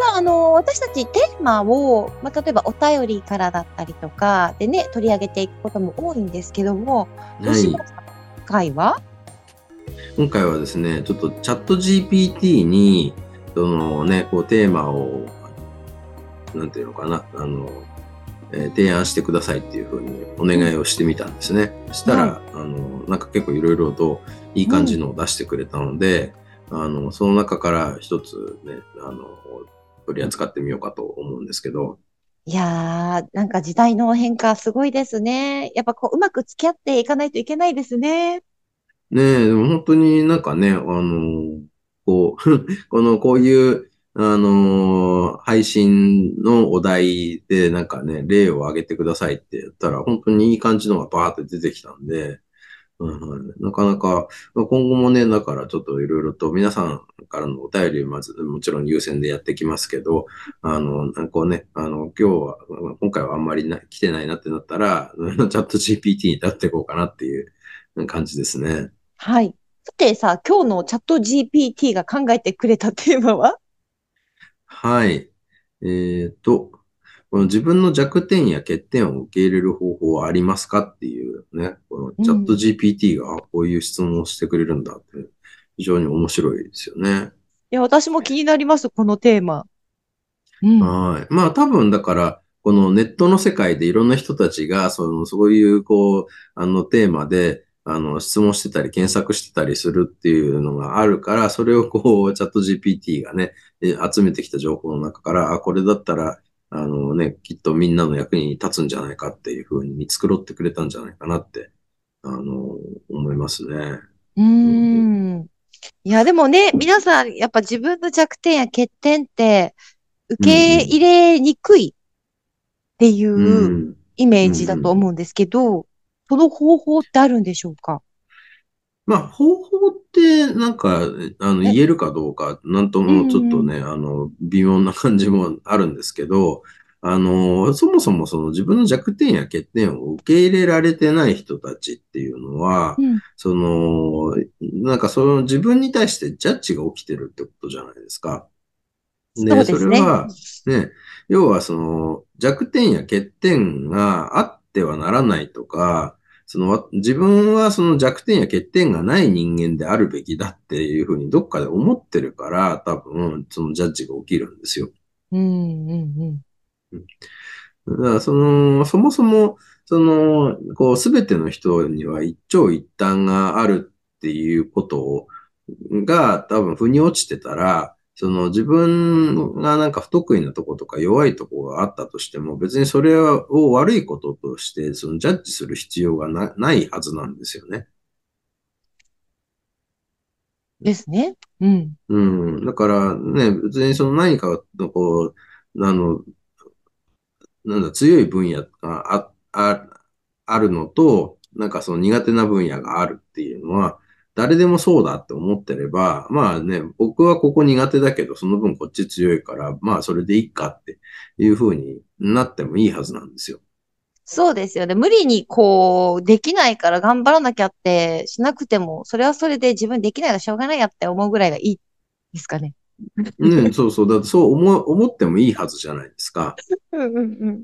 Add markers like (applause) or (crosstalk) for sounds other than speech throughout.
さあ、あの、私たちテーマを、まあ、例えばお便りからだったりとかでね、取り上げていくことも多いんですけども、はい。今回は？今回はですね、ちょっとチャット GPT に、そのね、こうテーマを、なんていうのかな、あの、えー提案してくださいっていうふうにお願いをしてみたんですね。そしたら、あの、なんか結構いろいろといい感じのを出してくれたので、あの、その中から一つね、あの、取り扱ってみようかと思うんですけど、いやー、なんか時代の変化すごいですね。やっぱこう、うまく付き合っていかないといけないですね。ねえ、でも本当になんかね、あの、こう、(laughs) この、こういう、あの、配信のお題でなんかね、例を挙げてくださいって言ったら、本当にいい感じのがバーって出てきたんで、うんはいなかなか、まあ今後もね、だからちょっといろいろと皆さんからのお便りをまず、もちろん優先でやってきますけど、あの、なんかこうね、あの、今日は、今回はあんまりな来てないなってなったら、(laughs) チャット GPT に立っていこうかなっていう感じですね。はい。さてさ、今日のチャット GPT が考えてくれたテーマは？はい。えっと、この自分の弱点や欠点を受け入れる方法はありますかっていうね、このチャット GPT がこういう質問をしてくれるんだって、非常に面白いですよね。いや、私も気になります、このテーマ。うん。はい。まあ多分だから、このネットの世界でいろんな人たちが、その、そういう、こう、あのテーマで、あの、質問してたり、検索してたりするっていうのがあるから、それをこう、チャット GPT がね、え集めてきた情報の中から、あ、これだったら、あのね、きっとみんなの役に立つんじゃないかっていうふうに見繕ってくれたんじゃないかなって、あの、思いますね。うーん。いや、でもね、皆さん、やっぱ自分の弱点や欠点って、受け入れにくいっていううんイメージだと思うんですけど、その方法ってあるんでしょうか？まあ、方法って、なんか、あの、え？言えるかどうか、なんともちょっとね、あの、微妙な感じもあるんですけど、あの、そもそもその自分の弱点や欠点を受け入れられてない人たちっていうのは、うん。その、なんかその自分に対してジャッジが起きてるってことじゃないですか。ですねそれは、ね、要はその弱点や欠点があってはならないとか、そのわ自分はその弱点や欠点がない人間であるべきだっていうふうにどっかで思ってるから、多分そのジャッジが起きるんですよ。うん、うん、だからその、そもそも、その、こう、すべての人には一長一短があるっていうことをが多分腑に落ちてたら、その自分がなんか不得意なとことか弱いとこがあったとしても、別にそれを悪いこととして、そのジャッジする必要がなないはずなんですよね。ですね。うん。うん。だからね、別にその何かのこう、あの、なんだ、強い分野があ、あ、あるのと、なんかその苦手な分野があるっていうのは、誰でもそうだって思ってれば、まあね、僕はここ苦手だけど、その分こっち強いから、まあそれでいいかっていう風になってもいいはずなんですよ。そうですよね。無理にこう、できないから頑張らなきゃってしなくても、それはそれで自分できないからしょうがないやって思うぐらいがいいですかね。うん、そうそう。だってそう思う、思ってもいいはずじゃないですか。(laughs) うんうん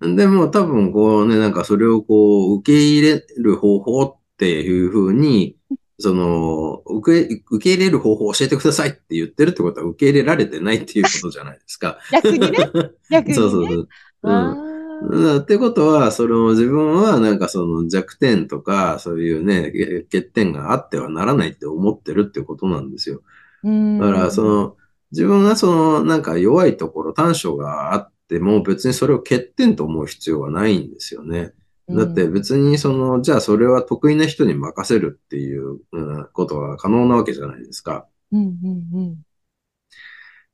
うん。でも多分こうね、なんかそれをこう受け入れる方法っていうふうに、その、受け、受け入れる方法を教えてくださいって言ってるってことは受け入れられてないっていうことじゃないですか。逆にね。(laughs) 逆にね。そうそうそう。あうんうんってことは、その自分はなんかその弱点とか、そういうね、け欠点があってはならないって思ってるってことなんですよ。だから、その、自分がその、なんか弱いところ、短所があっても、別にそれを欠点と思う必要はないんですよね。だって別にその、じゃあそれは得意な人に任せるっていううんことが可能なわけじゃないですか。うんうんうん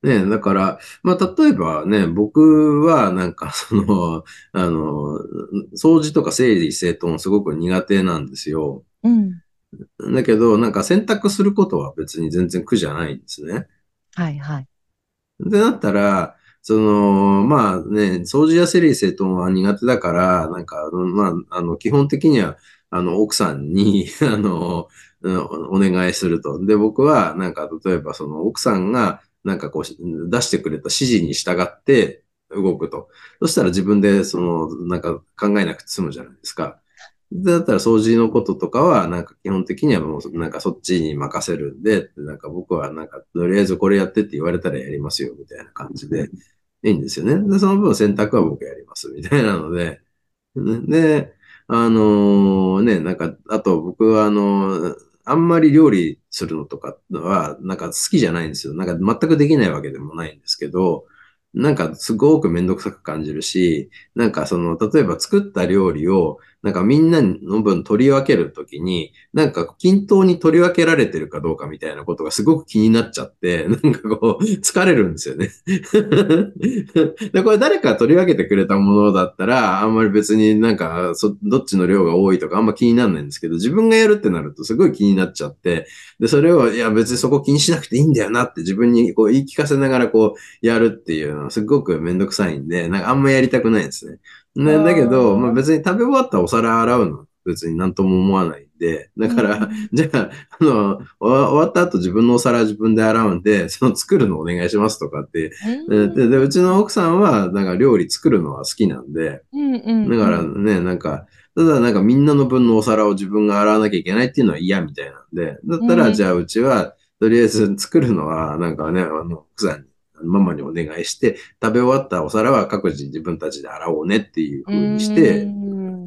ね、だから、まあ、例えばね、僕はなんかその、(laughs) あの、掃除とか整理整頓すごく苦手なんですよ。うん。だけど、なんか選択することは別に全然苦じゃないんですね。はいはい。で、なったら、その、まあね、掃除や整理整頓は苦手だから、なんか、まあ、あの、基本的には、あの、奥さんに (laughs) あの、お願いすると。で、僕は、なんか、例えば、その、奥さんが、なんかこう、出してくれた指示に従って動くと。そしたら自分で、その、なんか考えなくて済むじゃないですか。だったら掃除のこととかは、なんか基本的にはもう、なんかそっちに任せるんで、なんか僕はなんか、とりあえずこれやってって言われたらやりますよ、みたいな感じで、いいんですよね。で、その分選択は僕やります、みたいなので、(laughs) で、あのー、ね、なんか、あと僕はあのー、あんまり料理するのとかは、なんか好きじゃないんですよ。なんか全くできないわけでもないんですけど、なんかすごくめんどくさく感じるし、なんかその、例えば作った料理を、なんかみんなの分取り分けるときに、なんか均等に取り分けられてるかどうかみたいなことがすごく気になっちゃって、(laughs) なんかこう、疲れるんですよね (laughs) で。これ誰か取り分けてくれたものだったら、あんまり別になんかそ、どっちの量が多いとかあんま気にならないんですけど、自分がやるってなるとすごい気になっちゃって、で、それを、いや別にそこ気にしなくていいんだよなって自分にこう言い聞かせながらこう、やるっていうのはすごくめんどくさいんで、なんかあんまやりたくないんですね。ね、だけど、まあ別に食べ終わったらお皿洗うの別になんとも思わないんで、だから、うん、(laughs) じゃあ、あの、終わった後自分のお皿自分で洗うんで、その作るのお願いしますとかって、うん、でで、うちの奥さんは、なんか料理作るのは好きなんで、うんうんだからね、なんか、ただなんかみんなの分のお皿を自分が洗わなきゃいけないっていうのは嫌みたいなんで、だったら、じゃあうちは、とりあえず作るのは、なんかね、あの、奥さんにママにお願いして、食べ終わったお皿は各自自分たちで洗おうねっていう風にして、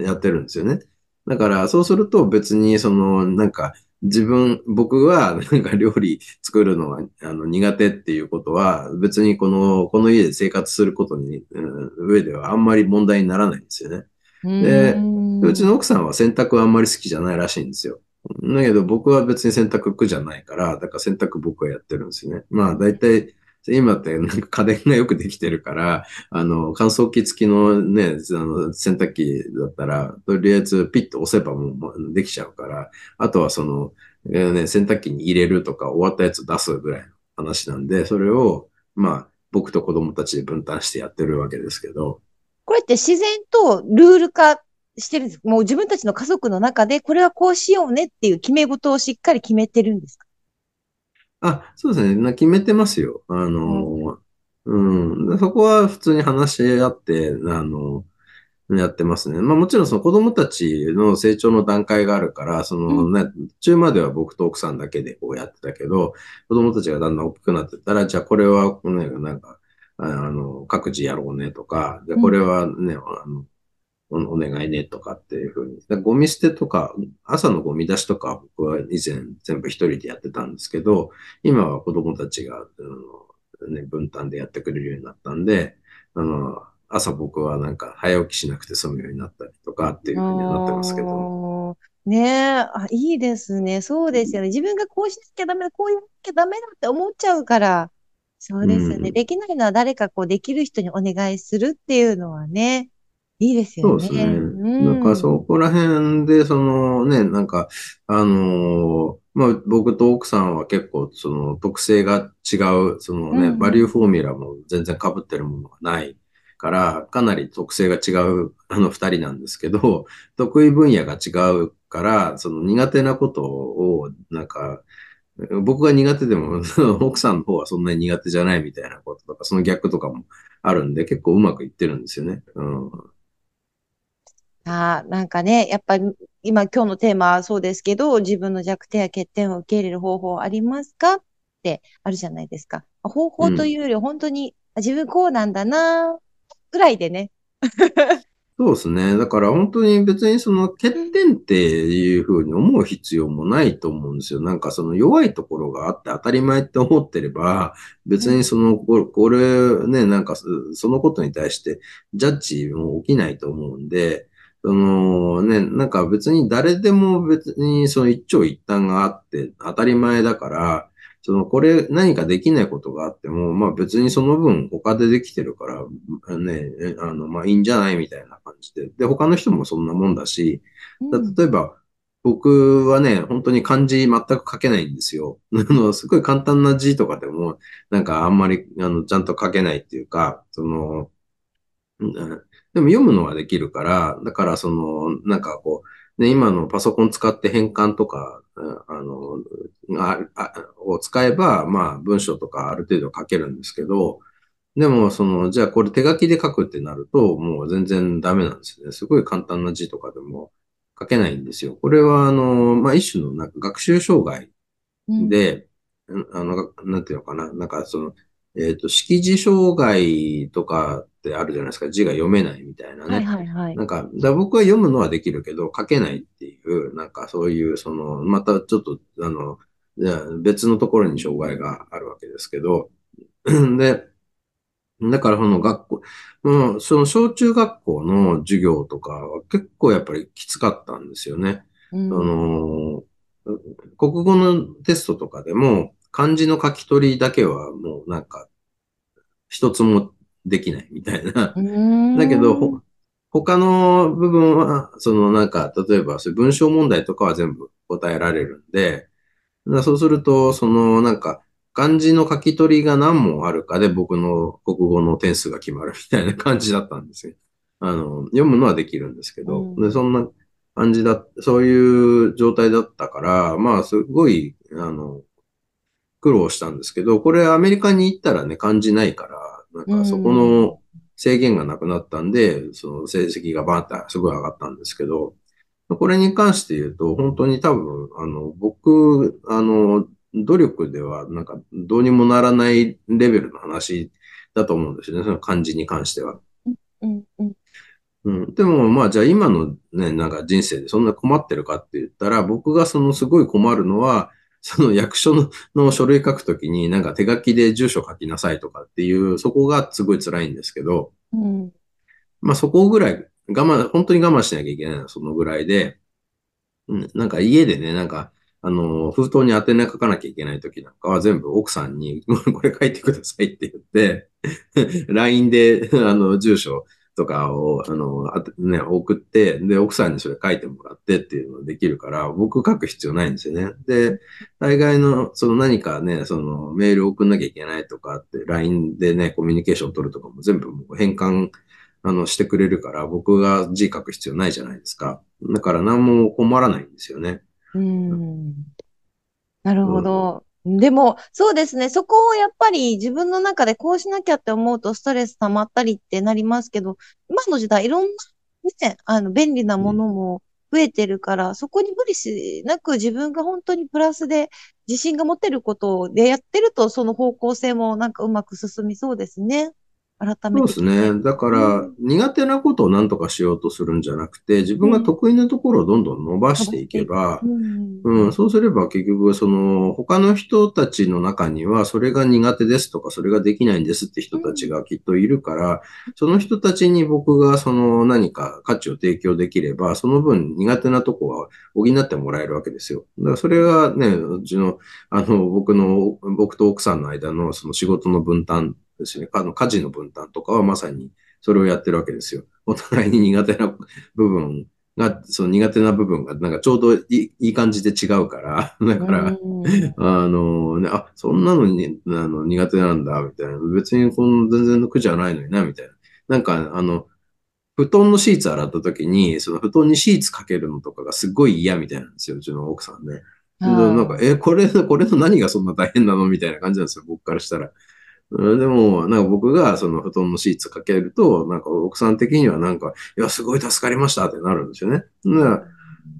やってるんですよね。だから、そうすると別に、その、なんか、自分、僕はなんか料理作るのがあの苦手っていうことは、別にこの、この家で生活することに、うん、上ではあんまり問題にならないんですよね。で、うちの奥さんは洗濯はあんまり好きじゃないらしいんですよ。だけど僕は別に洗濯苦じゃないから、だから洗濯僕はやってるんですよね。まあ大体今ってなんか家電がよくできてるから、あの、乾燥機付きのね、あの、洗濯機だったら、とりあえずピッと押せばもうできちゃうから、あとはその、えね、洗濯機に入れるとか終わったやつ出すぐらいの話なんで、それを、まあ、僕と子供たちで分担してやってるわけですけど。これって自然とルール化してるんですもう自分たちの家族の中で、これはこうしようねっていう決め事をしっかり決めてるんですか？あ、そうですね。な決めてますよ。あの、うん、そこは普通に話し合って、あの、やってますね。まあもちろんその子供たちの成長の段階があるから、そのね、中までは僕と奥さんだけでこうやってたけど、子供たちがだんだん大きくなってったら、じゃあこれはね、なんか、あの、各自やろうねとか、じゃあこれはね、あの、お願いねとかっていうふうに。ゴミ捨てとか、朝のゴミ出しとか僕は以前全部一人でやってたんですけど、今は子供たちが、あのね、分担でやってくれるようになったんで、あの、朝僕はなんか早起きしなくて済むようになったりとかっていうふうにはなってますけど。ねえ、あ、いいですね。そうですよね。自分がこうしなきゃダメだ、こう言わなきゃダメだって思っちゃうから。そうですね。うん、できないのは誰かこうできる人にお願いするっていうのはね、いいですよね。そうですね。なんかそこら辺で、そのね、なんか、あのー、まあ僕と奥さんは結構その特性が違う、そのね、うん、バリューフォーミュラも全然被ってるものがないから、かなり特性が違う (laughs) あの二人なんですけど、得意分野が違うから、その苦手なことを、なんか、僕が苦手でも、(laughs) 奥さんの方はそんなに苦手じゃないみたいなこととか、その逆とかもあるんで、結構うまくいってるんですよね。うんああ、なんかね、やっぱり今今日のテーマはそうですけど、自分の弱点や欠点を受け入れる方法ありますかってあるじゃないですか。方法というより本当に、うん、自分こうなんだなぐらいでね。(laughs) そうですね。だから本当に別にその欠点っていうふうに思う必要もないと思うんですよ。なんかその弱いところがあって当たり前って思ってれば、別にその、これね、なんかそのことに対してジャッジも起きないと思うんで、そのね、なんか別に誰でも別にその一長一短があって当たり前だから、その、これ何かできないことがあっても、まあ別にその分他でできてるから、ね、あの、まあいいんじゃないみたいな感じで。で、他の人もそんなもんだし、例えば、僕はね、本当に漢字全く書けないんですよ。(laughs) あの、すごい簡単な字とかでも、なんかあんまり、あの、ちゃんと書けないっていうか、その、でも読むのはできるから、だからその、なんかこう、ね、今のパソコン使って変換とか、あの、ああを使えば、まあ文章とかある程度書けるんですけど、でも、その、じゃあこれ手書きで書くってなると、もう全然ダメなんですね。すごい簡単な字とかでも書けないんですよ。これは、あの、まあ一種のなんか学習障害で、うん、あの、なんていうのかな、なんかその、えっ、ー、と、識字障害とかってあるじゃないですか。字が読めないみたいなね。はいはいはい。なんか、だ僕は読むのはできるけど、書けないっていう、なんかそういう、その、またちょっと、あの、別のところに障害があるわけですけど、(clears throat) で、だからその学校、うん、その小中学校の授業とかは結構やっぱりきつかったんですよね。うん、あの国語のテストとかでも漢字の書き取りだけはもうなんか一つもできないみたいな。だけど、他の部分は、そのなんか、例えば文章問題とかは全部答えられるんで、そうすると、そのなんか、漢字の書き取りが何問あるかで僕の国語の点数が決まるみたいな感じだったんですよ。あの、読むのはできるんですけど、うん、でそんな感じだ、そういう状態だったから、まあ、すごい、あの、苦労したんですけど、これアメリカに行ったらね、漢字ないから、なんかそこの制限がなくなったんで、その成績がバーンってすごい上がったんですけど、これに関して言うと、本当に多分、あの、僕、あの、努力では、なんか、どうにもならないレベルの話だと思うんですよね、その漢字に関しては。うんうん。うん、でも、まあ、じゃあ今のね、なんか人生でそんな困ってるかって言ったら、僕がそのすごい困るのは、その役所のの書類書くときになんか手書きで住所書きなさいとかっていう、そこがすごい辛いんですけど、うん、まあそこぐらい我慢、本当に我慢しなきゃいけないのそのぐらいで、うん、なんか家でね、なんか、あの、封筒に宛名書かなきゃいけないときなんかは全部奥さんに、(laughs) これ書いてくださいって言って、(laughs) LINE で、あの、住所とかを、あの、あね、送って、で、奥さんにそれ書いてもらってっていうのができるから、僕書く必要ないんですよね。で、大概の、その何かね、そのメール送んなきゃいけないとかって、LINE でね、コミュニケーション取るとかも全部もう変換、あの、してくれるから、僕が字書く必要ないじゃないですか。だから何も困らないんですよね。うん。なるほど。でも、そうですね。そこをやっぱり自分の中でこうしなきゃって思うとストレス溜まったりってなりますけど、今の時代いろんな、ね、あの、便利なものも増えてるから、そこに無理しなく自分が本当にプラスで自信が持てることでやってると、その方向性もなんかうまく進みそうですね。改めて。そうですね。だから、苦手なことを何とかしようとするんじゃなくて、自分が得意なところをどんどん伸ばしていけば、うん、うん、そうすれば結局、その、他の人たちの中には、それが苦手ですとか、それができないんですって人たちがきっといるから、その人たちに僕がその何か価値を提供できれば、その分苦手なとこは補ってもらえるわけですよ。だからそれがね、うちの、あの、僕の、僕と奥さんの間のその仕事の分担ですね。あの、家事の分担とかはまさにそれをやってるわけですよ。お互いに苦手な部分が、その苦手な部分がなんかちょうどいいいい感じで違うから、(laughs) だから、あの、ね、あ、そんなのにあの苦手なんだ、みたいな。別にこの全然の苦じゃないのにな、みたいな。なんか、あの、布団のシーツ洗った時に、その布団にシーツかけるのとかがすごい嫌みたいなんですよ、うちの奥さんね。なんか、え、これ、これの何がそんな大変なの？みたいな感じなんですよ、僕からしたら。でも、なんか僕がその布団のシーツかけると、なんか奥さん的にはなんか、いや、すごい助かりましたってなるんですよね。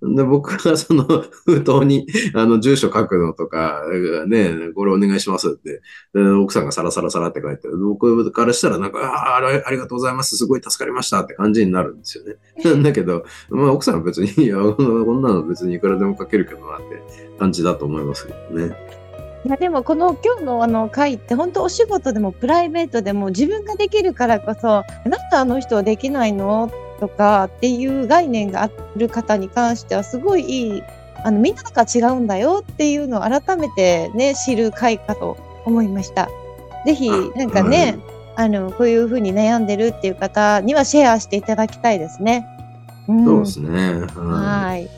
で、僕がその (laughs) 封筒に、あの、住所書くのとか、ね、これお願いしますって、奥さんがサラサラサラって書いて、僕からしたらなんか、ああ、ありがとうございます、すごい助かりましたって感じになるんですよね。なん (laughs) だけど、まあ奥さんは別に、いや、こんなの別にいくらでも書けるけどなって感じだと思いますけどね。いやでもこの今日のあの会って本当お仕事でもプライベートでも自分ができるからこそなんであの人はできないの？とかっていう概念がある方に関してはすごいいいあの、みんなが違うんだよっていうのを改めてね、知る回かと思いました。ぜひ、なんかね、あの、こういうふうに悩んでるっていう方にはシェアしていただきたいですね。うん、そうですね。はい。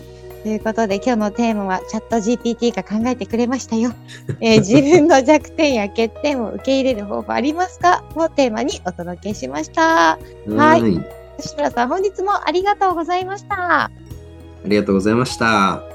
ということで今日のテーマはチャット GPT が考えてくれましたよ。えー、(laughs) 自分の弱点や欠点を受け入れる方法ありますか？をテーマにお届けしました。はい。吉村さん本日もありがとうございました。ありがとうございました。